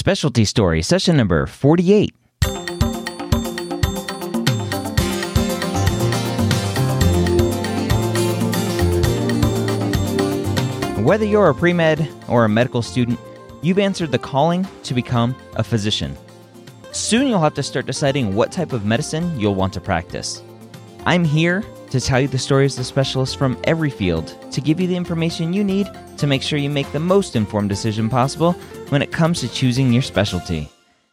Specialty Story, session number 48. Whether you're a pre med or a medical student, you've answered the calling to become a physician. Soon you'll have to start deciding what type of medicine you'll want to practice. I'm here to tell you the stories of specialists from every field to give you the information you need to make sure you make the most informed decision possible when it comes to choosing your specialty.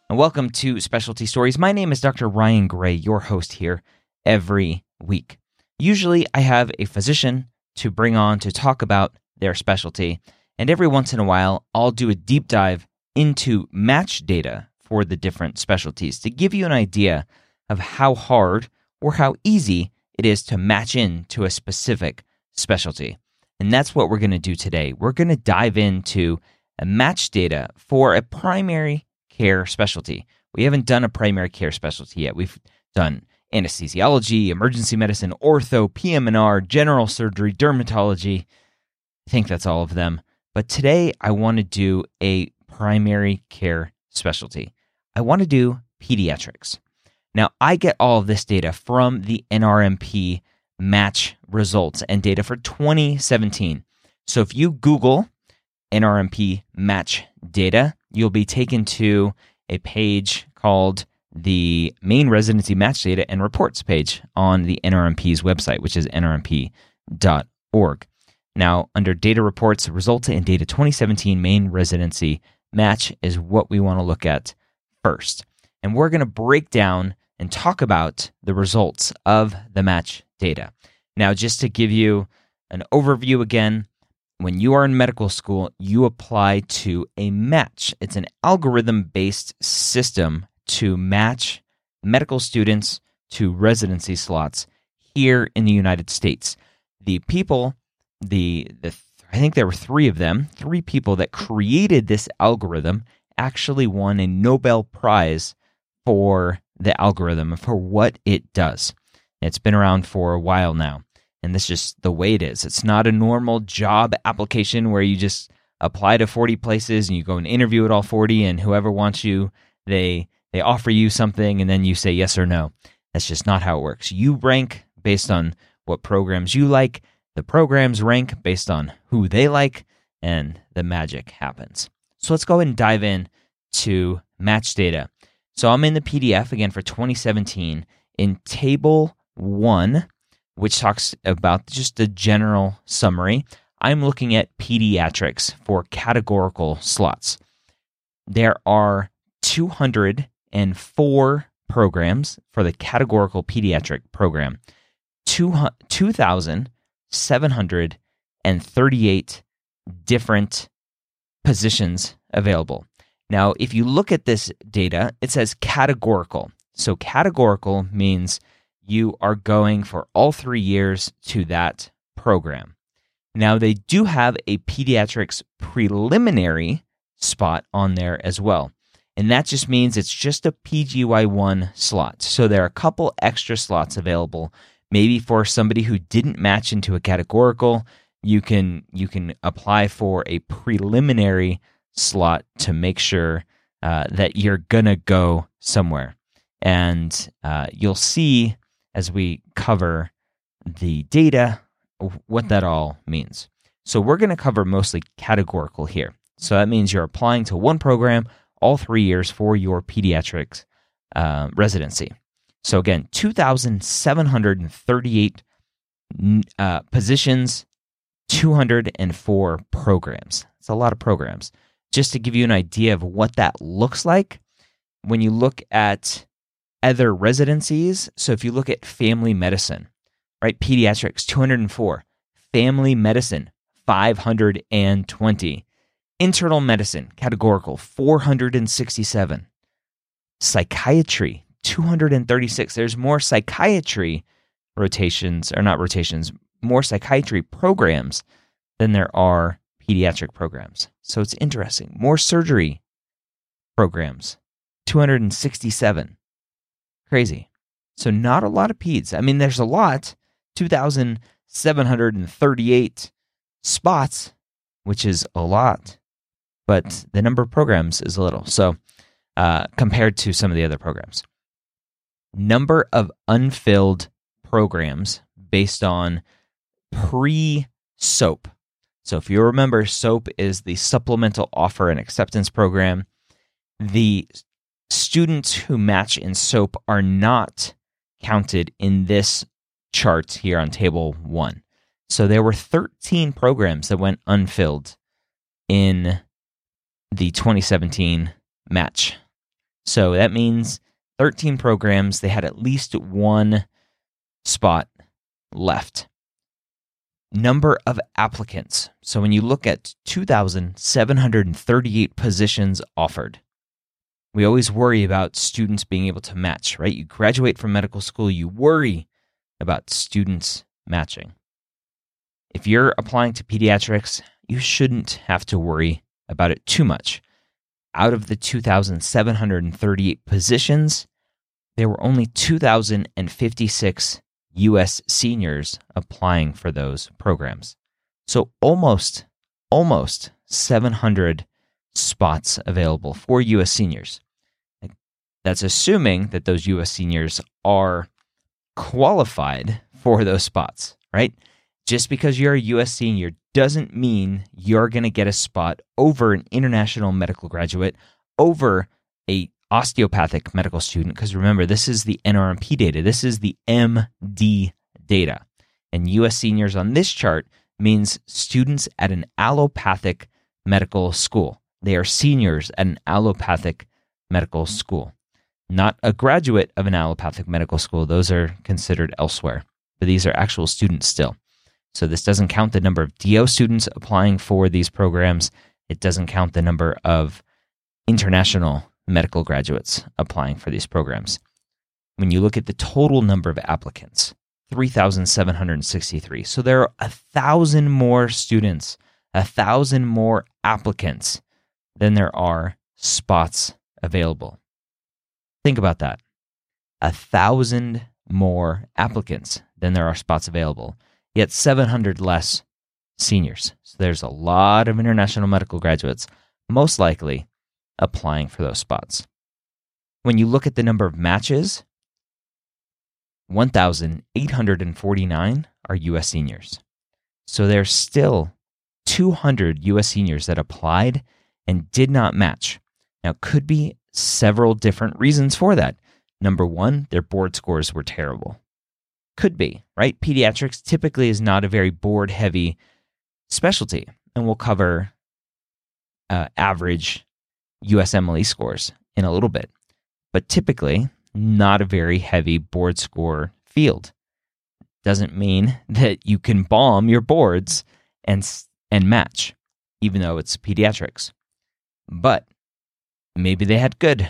And welcome to Specialty Stories. My name is Dr. Ryan Gray, your host here every week. Usually, I have a physician to bring on to talk about their specialty, and every once in a while, I'll do a deep dive into match data for the different specialties to give you an idea of how hard or how easy it is to match in to a specific specialty. And that's what we're going to do today. We're going to dive into a match data for a primary care specialty. We haven't done a primary care specialty yet. We've done anesthesiology, emergency medicine, ortho, PM&R, general surgery, dermatology. I think that's all of them. But today I want to do a primary care specialty. I want to do pediatrics. Now, I get all of this data from the NRMP match results and data for 2017. So if you Google NRMP match data, you'll be taken to a page called the main residency match data and reports page on the NRMP's website, which is nrmp.org. Now, under data reports, results in data 2017 main residency match is what we want to look at first. And we're going to break down and talk about the results of the match data. Now, just to give you an overview again, when you are in medical school, you apply to a match. It's an algorithm based system to match medical students to residency slots here in the United States. The people, the, the I think there were three of them, three people that created this algorithm actually won a Nobel Prize for the algorithm and for what it does. It's been around for a while now, and this is just the way it is. It's not a normal job application where you just apply to 40 places and you go and interview at all 40 and whoever wants you, they they offer you something and then you say yes or no. That's just not how it works. You rank based on what programs you like, the programs rank based on who they like, and the magic happens. So let's go ahead and dive in to match data. So I'm in the PDF again for 2017 in table one, which talks about just the general summary. I'm looking at pediatrics for categorical slots. There are 204 programs for the categorical pediatric program, 2,738 different positions available. Now, if you look at this data, it says categorical. So, categorical means you are going for all three years to that program. Now, they do have a pediatrics preliminary spot on there as well. And that just means it's just a PGY1 slot. So, there are a couple extra slots available. Maybe for somebody who didn't match into a categorical, you can you can apply for a preliminary slot to make sure uh, that you're gonna go somewhere. And uh, you'll see as we cover the data what that all means. So we're to cover mostly categorical here. So that means you're applying to one program all three years for your pediatrics uh, residency. So again, 2,738 uh, positions, 204 programs. It's a lot of programs just to give you an idea of what that looks like, when you look at other residencies, so if you look at family medicine, right, pediatrics 204, family medicine 520, internal medicine categorical 467, psychiatry 236. There's more psychiatry rotations, or not rotations, more psychiatry programs than there are pediatric programs. So it's interesting. More surgery programs, 267. Crazy. So not a lot of peds. I mean, there's a lot, 2,738 spots, which is a lot. but the number of programs is a little. So, uh, compared to some of the other programs, number of unfilled programs based on pre SOAP. So, if you remember, SOAP is the Supplemental Offer and Acceptance Program. The students who match in SOAP are not counted in this chart here on table one. So there were 13 programs that went unfilled in the 2017 match. So that means 13 programs, they had at least one spot left. Number of applicants. So when you look at 2,738 positions offered, we always worry about students being able to match, right? You graduate from medical school, you worry about students matching. If you're applying to pediatrics, you shouldn't have to worry about it too much. Out of the 2,738 positions, there were only 2,056 US seniors applying for those programs. So almost, almost 700 spots available for US seniors. That's assuming that those US seniors are qualified for those spots, right? Just because you're a US senior doesn't mean you're going to get a spot over an international medical graduate, over a osteopathic medical student because remember this is the NRMP data. This is the MD data. And US seniors on this chart means students at an allopathic medical school. They are seniors at an allopathic medical school not a graduate of an allopathic medical school. Those are considered elsewhere, but these are actual students still. So this doesn't count the number of DO students applying for these programs. It doesn't count the number of international medical graduates applying for these programs. When you look at the total number of applicants, 3,763. So there are a thousand more students, a thousand more applicants than there are spots available. Think about that. A thousand more applicants than there are spots available, yet 700 less seniors. So there's a lot of international medical graduates, most likely applying for those spots. When you look at the number of matches, 1,849 are US seniors. So there's still 200 US seniors that applied and did not match. Now, could be several different reasons for that. Number one, their board scores were terrible. Could be, right? Pediatrics typically is not a very board heavy specialty, and we'll cover uh, average USMLE scores in a little bit, but typically not a very heavy board score field. Doesn't mean that you can bomb your boards and and match, even though it's pediatrics. But Maybe they had good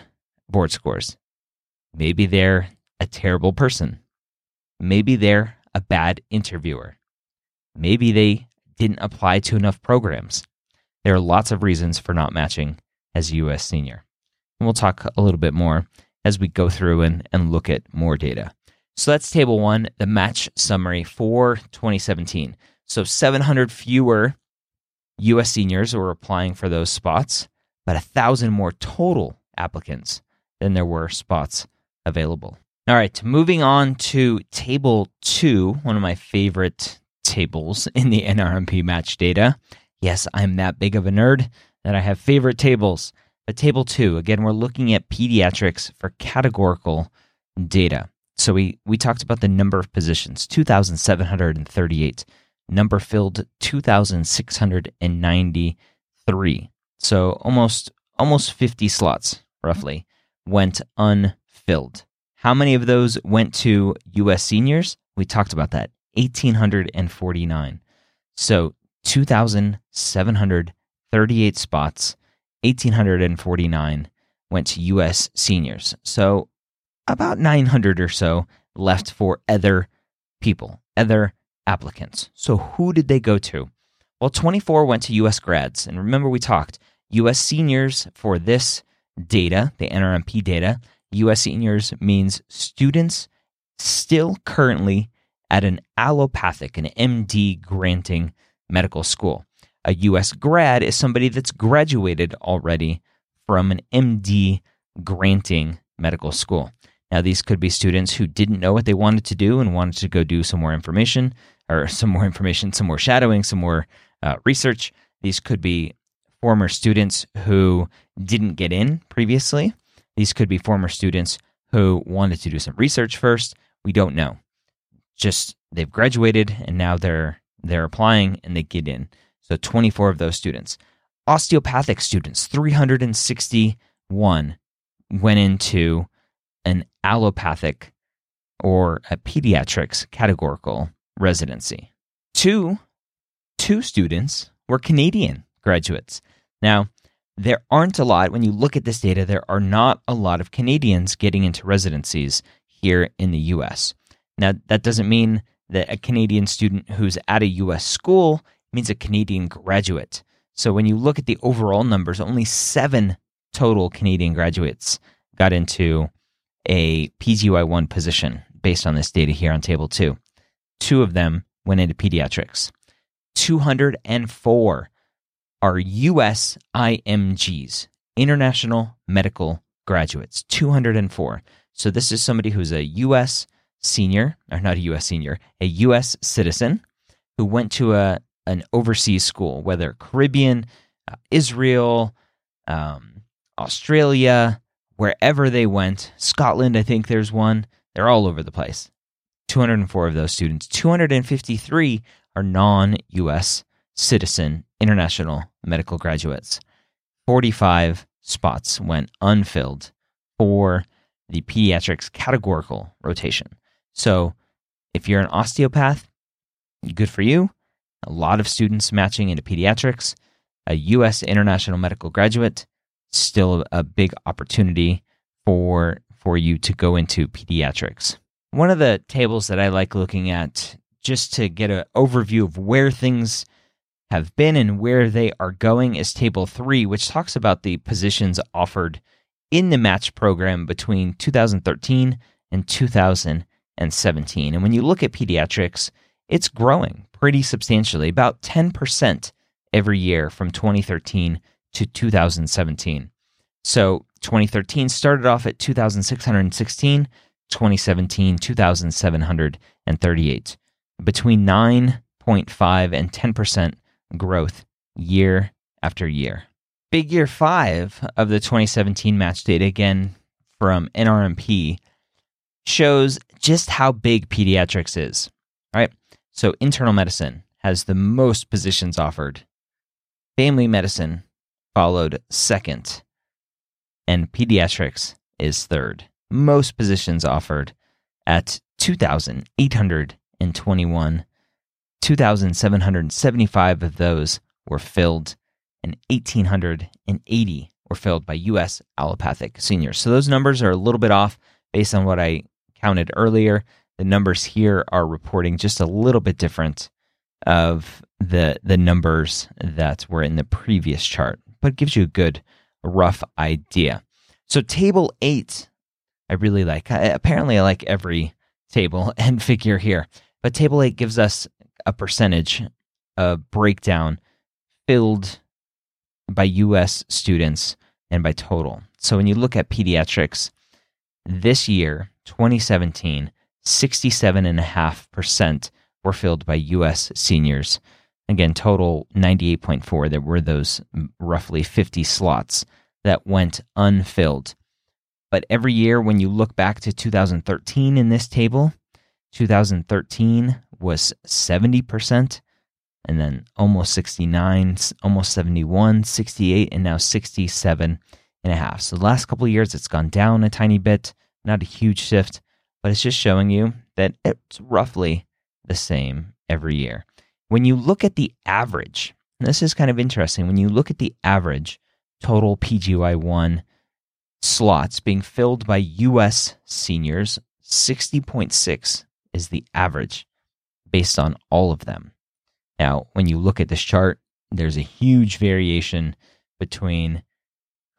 board scores. Maybe they're a terrible person. Maybe they're a bad interviewer. Maybe they didn't apply to enough programs. There are lots of reasons for not matching as US senior. And we'll talk a little bit more as we go through and, and look at more data. So that's table one, the match summary for 2017. So 700 fewer US seniors were applying for those spots but a thousand more total applicants than there were spots available. All right, moving on to table two, one of my favorite tables in the NRMP match data. Yes, I'm that big of a nerd that I have favorite tables. But table two, again, we're looking at pediatrics for categorical data. So we, we talked about the number of positions 2,738, number filled 2,693. So almost almost 50 slots roughly went unfilled. How many of those went to US seniors? We talked about that. 1849. So 2738 spots, 1849 went to US seniors. So about 900 or so left for other people, other applicants. So who did they go to? Well, 24 went to US grads. And remember, we talked US seniors for this data, the NRMP data. US seniors means students still currently at an allopathic, an MD granting medical school. A US grad is somebody that's graduated already from an MD granting medical school. Now, these could be students who didn't know what they wanted to do and wanted to go do some more information or some more information, some more shadowing, some more uh, research. These could be former students who didn't get in previously. These could be former students who wanted to do some research first. We don't know. Just they've graduated and now they're they're applying and they get in. So 24 of those students. Osteopathic students, 361 went into an allopathic or a pediatrics categorical residency. Two two students were Canadian graduates. Now, there aren't a lot, when you look at this data, there are not a lot of Canadians getting into residencies here in the US. Now, that doesn't mean that a Canadian student who's at a US school means a Canadian graduate. So when you look at the overall numbers, only seven total Canadian graduates got into a PGY1 position based on this data here on table two. Two of them went into pediatrics. 204 are US IMGs, International Medical Graduates, 204. So this is somebody who's a US senior, or not a US senior, a US citizen who went to a an overseas school, whether Caribbean, uh, Israel, um, Australia, wherever they went, Scotland, I think there's one. They're all over the place. 204 of those students. 253 are non US citizen international medical graduates. 45 spots went unfilled for the pediatrics categorical rotation. So if you're an osteopath, good for you. A lot of students matching into pediatrics. A U.S. international medical graduate, still a big opportunity for for you to go into pediatrics. One of the tables that I like looking at just to get an overview of where things have been and where they are going is table three, which talks about the positions offered in the match program between 2013 and 2017. And when you look at pediatrics, it's growing pretty substantially, about 10% every year from 2013 to 2017. So 2013 started off at 2,616, 2017, 2,738. Between 9.5 and 10% growth year after year. Figure five of the 2017 match data, again from NRMP, shows just how big pediatrics is. Right? So, internal medicine has the most positions offered, family medicine followed second, and pediatrics is third. Most positions offered at 2,821 2,775 of those were filled, and 1,880 were filled by U.S. allopathic seniors. So those numbers are a little bit off based on what I counted earlier. The numbers here are reporting just a little bit different of the the numbers that were in the previous chart, but gives you a good rough idea. So table 8 I really like. apparently I like every table and figure here. But table 8 gives us a percentage, a breakdown filled by US students and by total. So when you look at pediatrics, this year, 2017, 67.5% were filled by US seniors. Again, total 98.4. There were those roughly 50 slots that went unfilled. But every year, when you look back to 2013 in this table, 2013 was 70%, and then almost 69, almost 71, 68, and now 67 and a half. So the last couple of years, it's gone down a tiny bit, not a huge shift, but it's just showing you that it's roughly the same every year. When you look at the average, this is kind of interesting. When you look at the average total PGY1 slots being filled by US seniors, 60.6 is the average based on all of them. Now, when you look at this chart, there's a huge variation between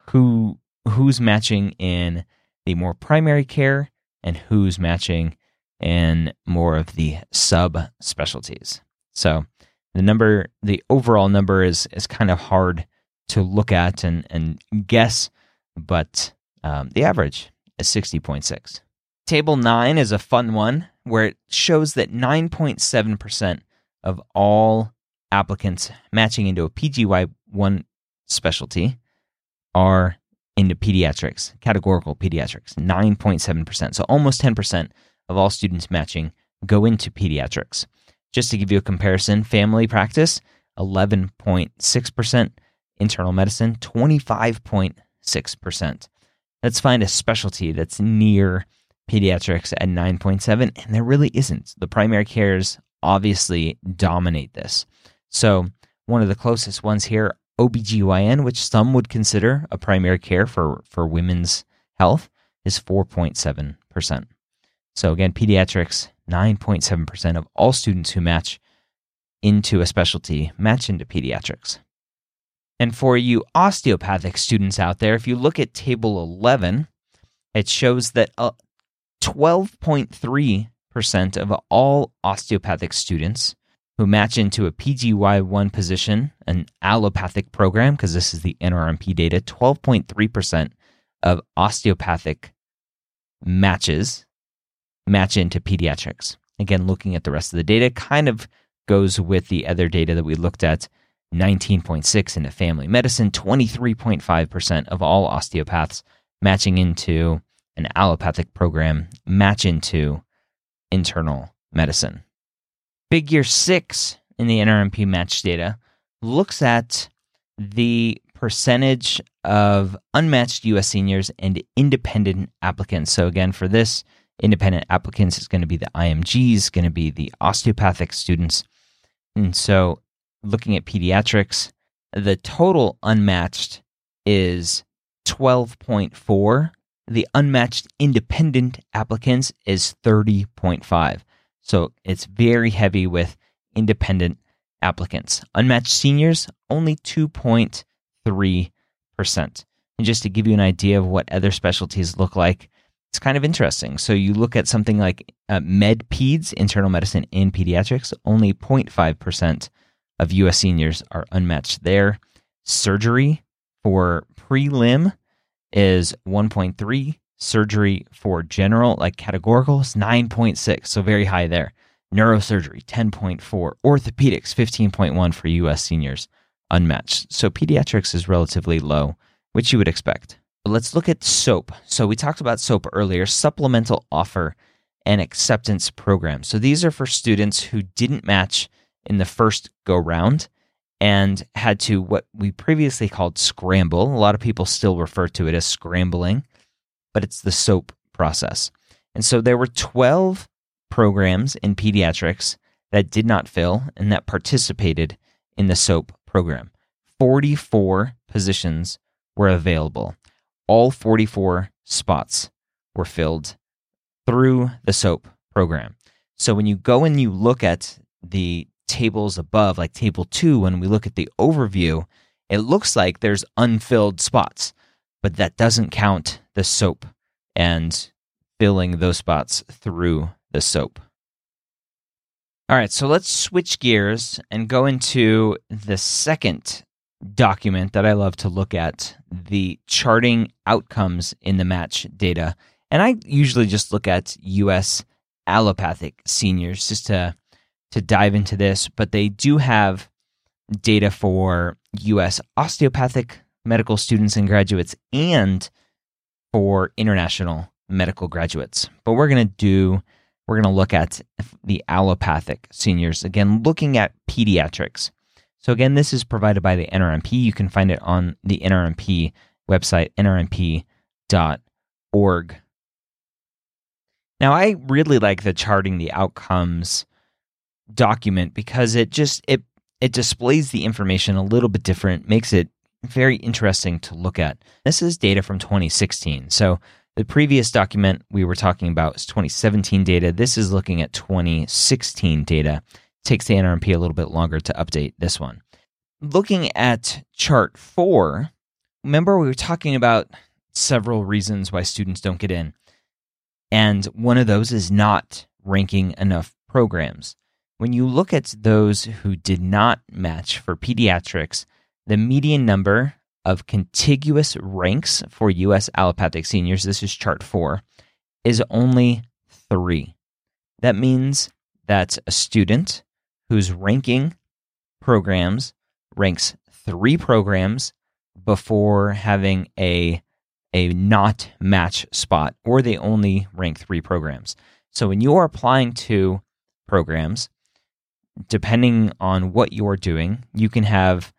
who who's matching in the more primary care and who's matching in more of the sub specialties. So The number, the overall number is is kind of hard to look at and and guess, but um, the average is sixty point six. Table nine is a fun one where it shows that nine point seven percent of all applicants matching into a PGY one specialty are into pediatrics, categorical pediatrics, 9.7%. So almost 10% of all students matching go into pediatrics. Just to give you a comparison, family practice, 11.6%, internal medicine, 25.6%. Let's find a specialty that's near pediatrics at 9.7 and there really isn't. The primary cares obviously dominate this. So, one of the closest ones here OBGYN, which some would consider a primary care for, for women's health, is 4.7%. So, again, pediatrics, 9.7% of all students who match into a specialty match into pediatrics. And for you osteopathic students out there, if you look at table 11, it shows that uh, 12.3% of all osteopathic students who match into a PGY1 position, an allopathic program, because this is the NRMP data, 12.3% of osteopathic matches match into pediatrics. Again, looking at the rest of the data kind of goes with the other data that we looked at 19.6 into family medicine, 23.5% of all osteopaths matching into an allopathic program match into internal medicine. Figure six in the NRMP match data looks at the percentage of unmatched U.S. seniors and independent applicants. So, again, for this, independent applicants is going to be the IMGs, going to be the osteopathic students. And so, looking at pediatrics, the total unmatched is 12.4. The unmatched independent applicants is 30.5. So it's very heavy with independent applicants. Unmatched seniors, only 2.3%. And just to give you an idea of what other specialties look like, it's kind of interesting. So you look at something like uh, med peds, internal medicine and pediatrics, only 0.5% of US seniors are unmatched there. Surgery for prelim is 1.3 surgery for general, like categorical, is 9.6, so very high there. Neurosurgery, 10.4. Orthopedics, 15.1 for US seniors, unmatched. So pediatrics is relatively low, which you would expect. But let's look at SOAP. So we talked about SOAP earlier, supplemental offer and acceptance program. So these are for students who didn't match in the first go round and had to what we previously called scramble. A lot of people still refer to it as scrambling but it's the SOAP process. And so there were 12 programs in pediatrics that did not fill and that participated in the SOAP program. 44 positions were available. All 44 spots were filled through the SOAP program. So when you go and you look at the tables above, like table two, when we look at the overview, it looks like there's unfilled spots but that doesn't count the SOAP and filling those spots through the SOAP. All right, so let's switch gears and go into the second document that I love to look at the charting outcomes in the match data. And I usually just look at US allopathic seniors just to to dive into this, but they do have data for US osteopathic medical students and graduates and for international medical graduates. But we're going to do, we're going to look at the allopathic seniors. Again, looking at pediatrics. So, again, this is provided by the NRMP. You can find it on the NRMP website, nrmp.org. Now, I really like the charting the outcomes document because it just it it displays the information a little bit different, makes it very interesting to look at. This is data from 2016. So the previous document we were talking about is 2017 data. This is looking at 2016 data. It takes the NRMP a little bit longer to update this one. Looking at chart four, remember we were talking about several reasons why students don't get in. And one of those is not ranking enough programs. when you look at those who did not match for pediatrics, the median number of contiguous ranks for U.S. allopathic seniors, this is chart four, is only three. That means that a student who's ranking programs ranks three programs before having a a not match spot or they only rank three programs. So when you're applying to programs, depending on what you're doing, you can have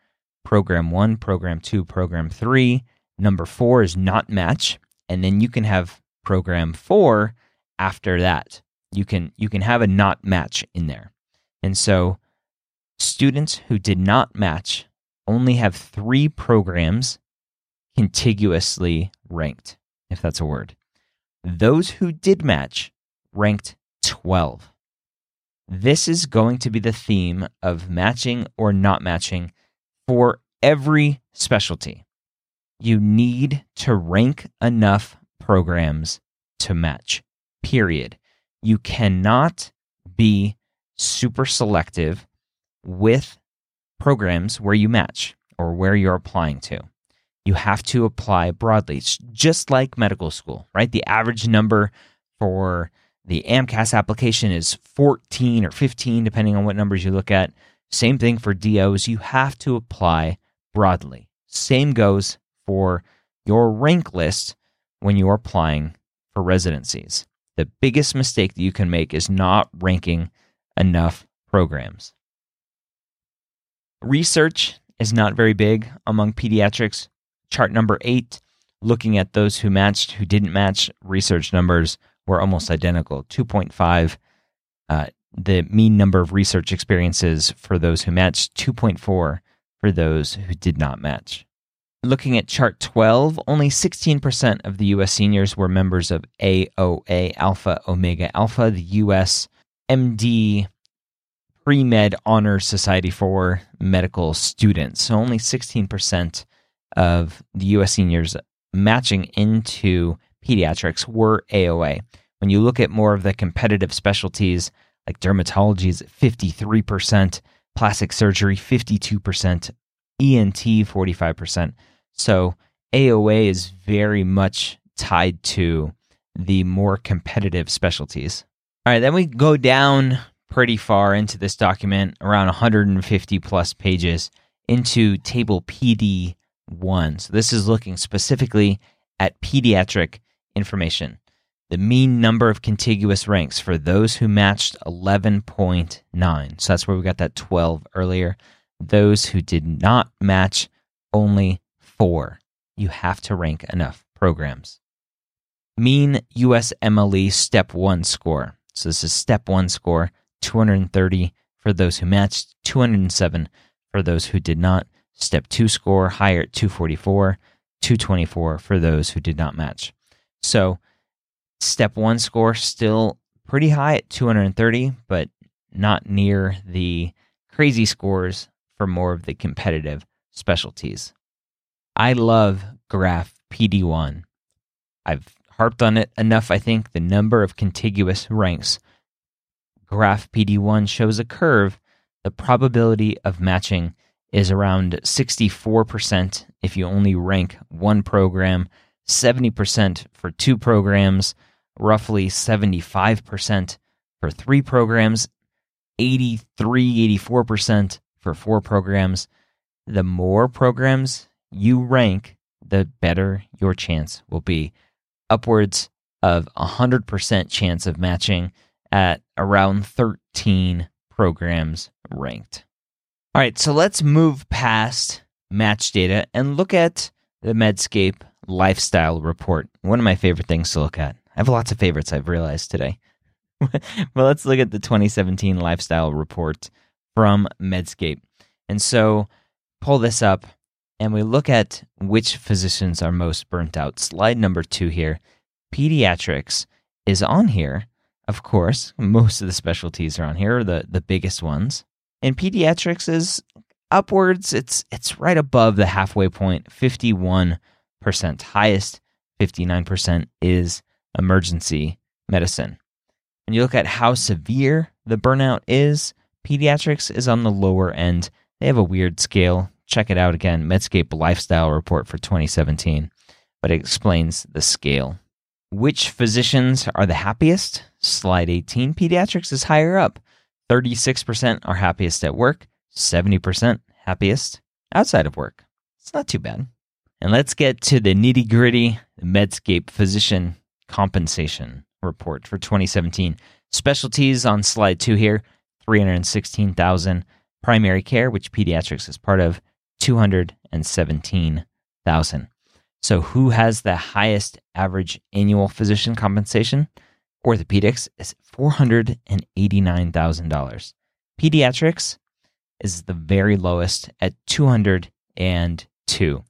program one, program two, program three. Number four is not match. And then you can have program four after that. You can you can have a not match in there. And so students who did not match only have three programs contiguously ranked, if that's a word. Those who did match ranked 12. This is going to be the theme of matching or not matching for every specialty. You need to rank enough programs to match, period. You cannot be super selective with programs where you match or where you're applying to. You have to apply broadly. It's just like medical school, right? The average number for the AMCAS application is 14 or 15, depending on what numbers you look at. Same thing for DOs. You have to apply broadly. Same goes for your rank list when you're applying for residencies. The biggest mistake that you can make is not ranking enough programs. Research is not very big among pediatrics. Chart number eight, looking at those who matched, who didn't match, research numbers were almost identical 2.5. Uh, the mean number of research experiences for those who matched, 2.4 for those who did not match. Looking at chart 12, only 16% of the US seniors were members of AOA Alpha Omega Alpha, the US MD pre med Honor society for medical students. So only 16% of the US seniors matching into pediatrics were AOA. When you look at more of the competitive specialties like dermatology is 53%, plastic surgery 52%, ENT 45%. So AOA is very much tied to the more competitive specialties. All right, then we go down pretty far into this document, around 150 plus pages, into table PD 1. So this is looking specifically at pediatric information. The mean number of contiguous ranks for those who matched 11.9. So that's where we got that 12 earlier. Those who did not match, only four. You have to rank enough programs. Mean USMLE Step 1 score. So this is Step 1 score 230 for those who matched, 207 for those who did not. Step 2 score higher at 244, 224 for those who did not match. So, step 1 score still pretty high at 230, but not near the crazy scores for more of the competitive specialties. I love Graph PD1. I've harped on it enough, I think. The number of contiguous ranks graph PD1 shows a curve, the probability of matching is around 64% if you only rank one program, 70% for two programs, roughly 75% for three programs, 83, 84% for four programs. The more programs you rank, the better your chance will be. Upwards of 100% chance of matching at around 13 programs ranked. All right, so let's move past match data and look at the Medscape lifestyle report. One of my favorite things to look at. I have lots of favorites I've realized today. well, let's look at the 2017 lifestyle report from Medscape. And so pull this up and we look at which physicians are most burnt out. Slide number two here. Pediatrics is on here of course, most of the specialties are on here, the the biggest ones. And pediatrics is upwards. It's it's right above the halfway point. Fifty one percent highest. Fifty nine percent is emergency medicine. When you look at how severe the burnout is, Pediatrics is on the lower end. They have a weird scale. Check it out again Medscape Lifestyle Report for 2017, but it explains the scale. Which physicians are the happiest? Slide 18 Pediatrics is higher up. 36% are happiest at work, 70% happiest outside of work. It's not too bad. And let's get to the nitty gritty Medscape physician compensation report for 2017. Specialties on slide two here 316,000. Primary care, which pediatrics is part of, 217,000. So, who has the highest average annual physician compensation? Orthopedics is $489,000. Pediatrics is the very lowest at 202.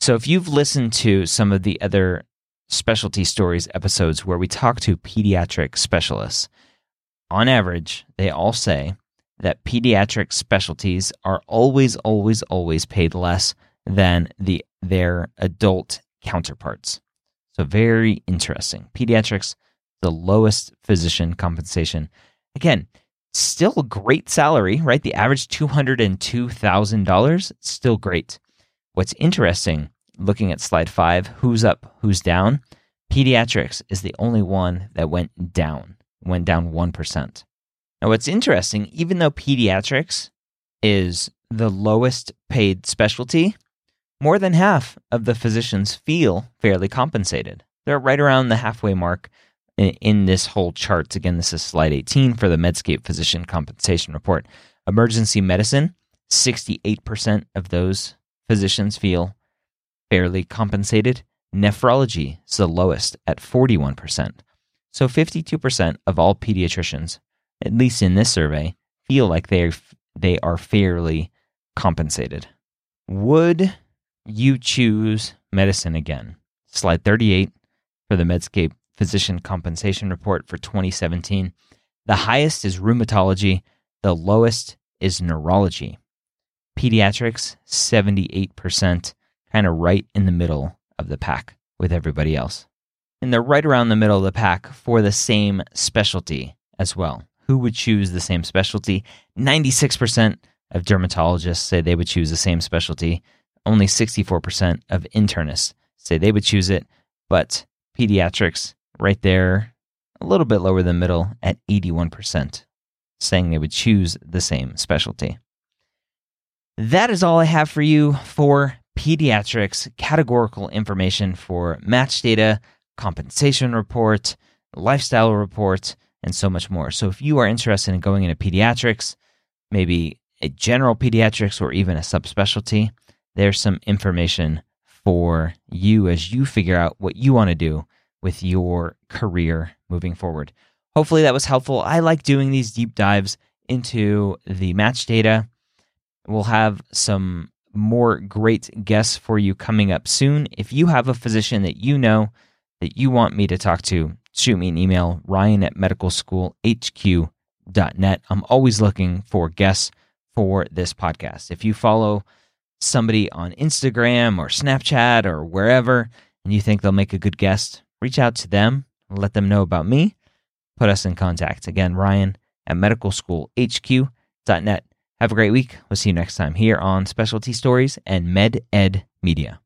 So, if you've listened to some of the other specialty stories episodes where we talk to pediatric specialists, on average, they all say that pediatric specialties are always, always, always paid less than the their adult counterparts. So very interesting. Pediatrics, the lowest physician compensation. Again, still a great salary, right? The average $202,000, still great. What's interesting, looking at slide five, who's up, who's down? Pediatrics is the only one that went down, went down 1%. Now, what's interesting, even though pediatrics is the lowest paid specialty, more than half of the physicians feel fairly compensated. They're right around the halfway mark in, this whole chart. Again, this is slide 18 for the Medscape Physician Compensation Report. Emergency medicine, 68% of those physicians feel fairly compensated. Nephrology is the lowest at 41%. So 52% of all pediatricians at least in this survey, feel like they are, they are fairly compensated. Would you choose medicine again? Slide 38 for the Medscape Physician Compensation Report for 2017. The highest is rheumatology, the lowest is neurology. Pediatrics, 78%, kind of right in the middle of the pack with everybody else. And they're right around the middle of the pack for the same specialty as well who would choose the same specialty. 96% of dermatologists say they would choose the same specialty. Only 64% of internists say they would choose it. But pediatrics, right there, a little bit lower than middle at 81%, saying they would choose the same specialty. That is all I have for you for pediatrics categorical information for match data, compensation report, lifestyle report, and so much more. So if you are interested in going into pediatrics, maybe a general pediatrics or even a subspecialty, there's some information for you as you figure out what you want to do with your career moving forward. Hopefully that was helpful. I like doing these deep dives into the match data. We'll have some more great guests for you coming up soon. If you have a physician that you know that you want me to talk to, shoot me an email, ryan at medicalschoolhq.net. I'm always looking for guests for this podcast. If you follow somebody on Instagram or Snapchat or wherever and you think they'll make a good guest, reach out to them, let them know about me, put us in contact. Again, Ryan at medicalschoolhq.net. Have a great week. We'll see you next time here on Specialty Stories and Med Ed Media.